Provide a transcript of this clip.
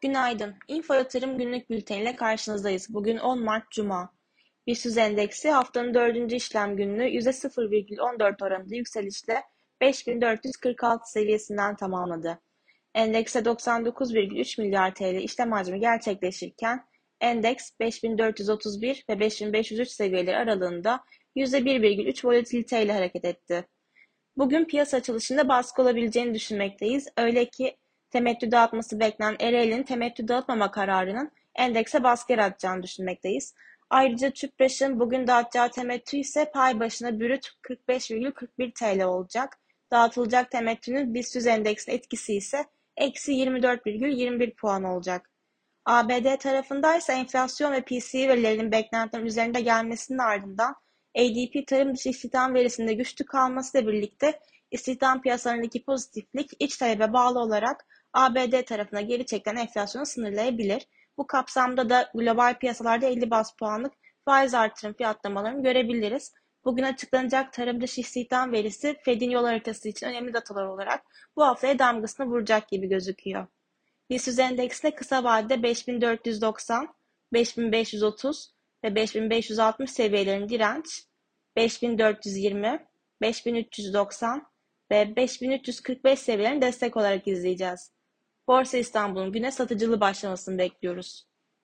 Günaydın. Info Yatırım günlük bülteniyle karşınızdayız. Bugün 10 Mart Cuma. BIST endeksi haftanın dördüncü işlem gününü %0,14 oranında yükselişle 5446 seviyesinden tamamladı. Endekse 99,3 milyar TL işlem hacmi gerçekleşirken endeks 5431 ve 5503 seviyeleri aralığında %1,3 volatilite ile hareket etti. Bugün piyasa açılışında baskı olabileceğini düşünmekteyiz. Öyle ki temettü dağıtması beklenen Ereğli'nin temettü dağıtmama kararının endekse baskı yaratacağını düşünmekteyiz. Ayrıca TÜPRAŞ'ın bugün dağıtacağı temettü ise pay başına bürüt 45,41 TL olacak. Dağıtılacak temettünün BIST endeksine etkisi ise eksi 24,21 puan olacak. ABD tarafında ise enflasyon ve PCE verilerinin beklentilerin üzerinde gelmesinin ardından ADP tarım dışı istihdam verisinde güçlü kalmasıyla birlikte istihdam piyasalarındaki pozitiflik iç talebe bağlı olarak ABD tarafına geri çekilen enflasyonu sınırlayabilir. Bu kapsamda da global piyasalarda 50 bas puanlık faiz artırım fiyatlamalarını görebiliriz. Bugün açıklanacak tarım dışı istihdam verisi Fed'in yol haritası için önemli datalar olarak bu haftaya damgasını vuracak gibi gözüküyor. BIST endeksinde kısa vadede 5490, 5530 ve 5560 seviyelerin direnç, 5420, 5390 ve 5345 seviyelerini destek olarak izleyeceğiz. Borsa İstanbul'un güne satıcılı başlamasını bekliyoruz.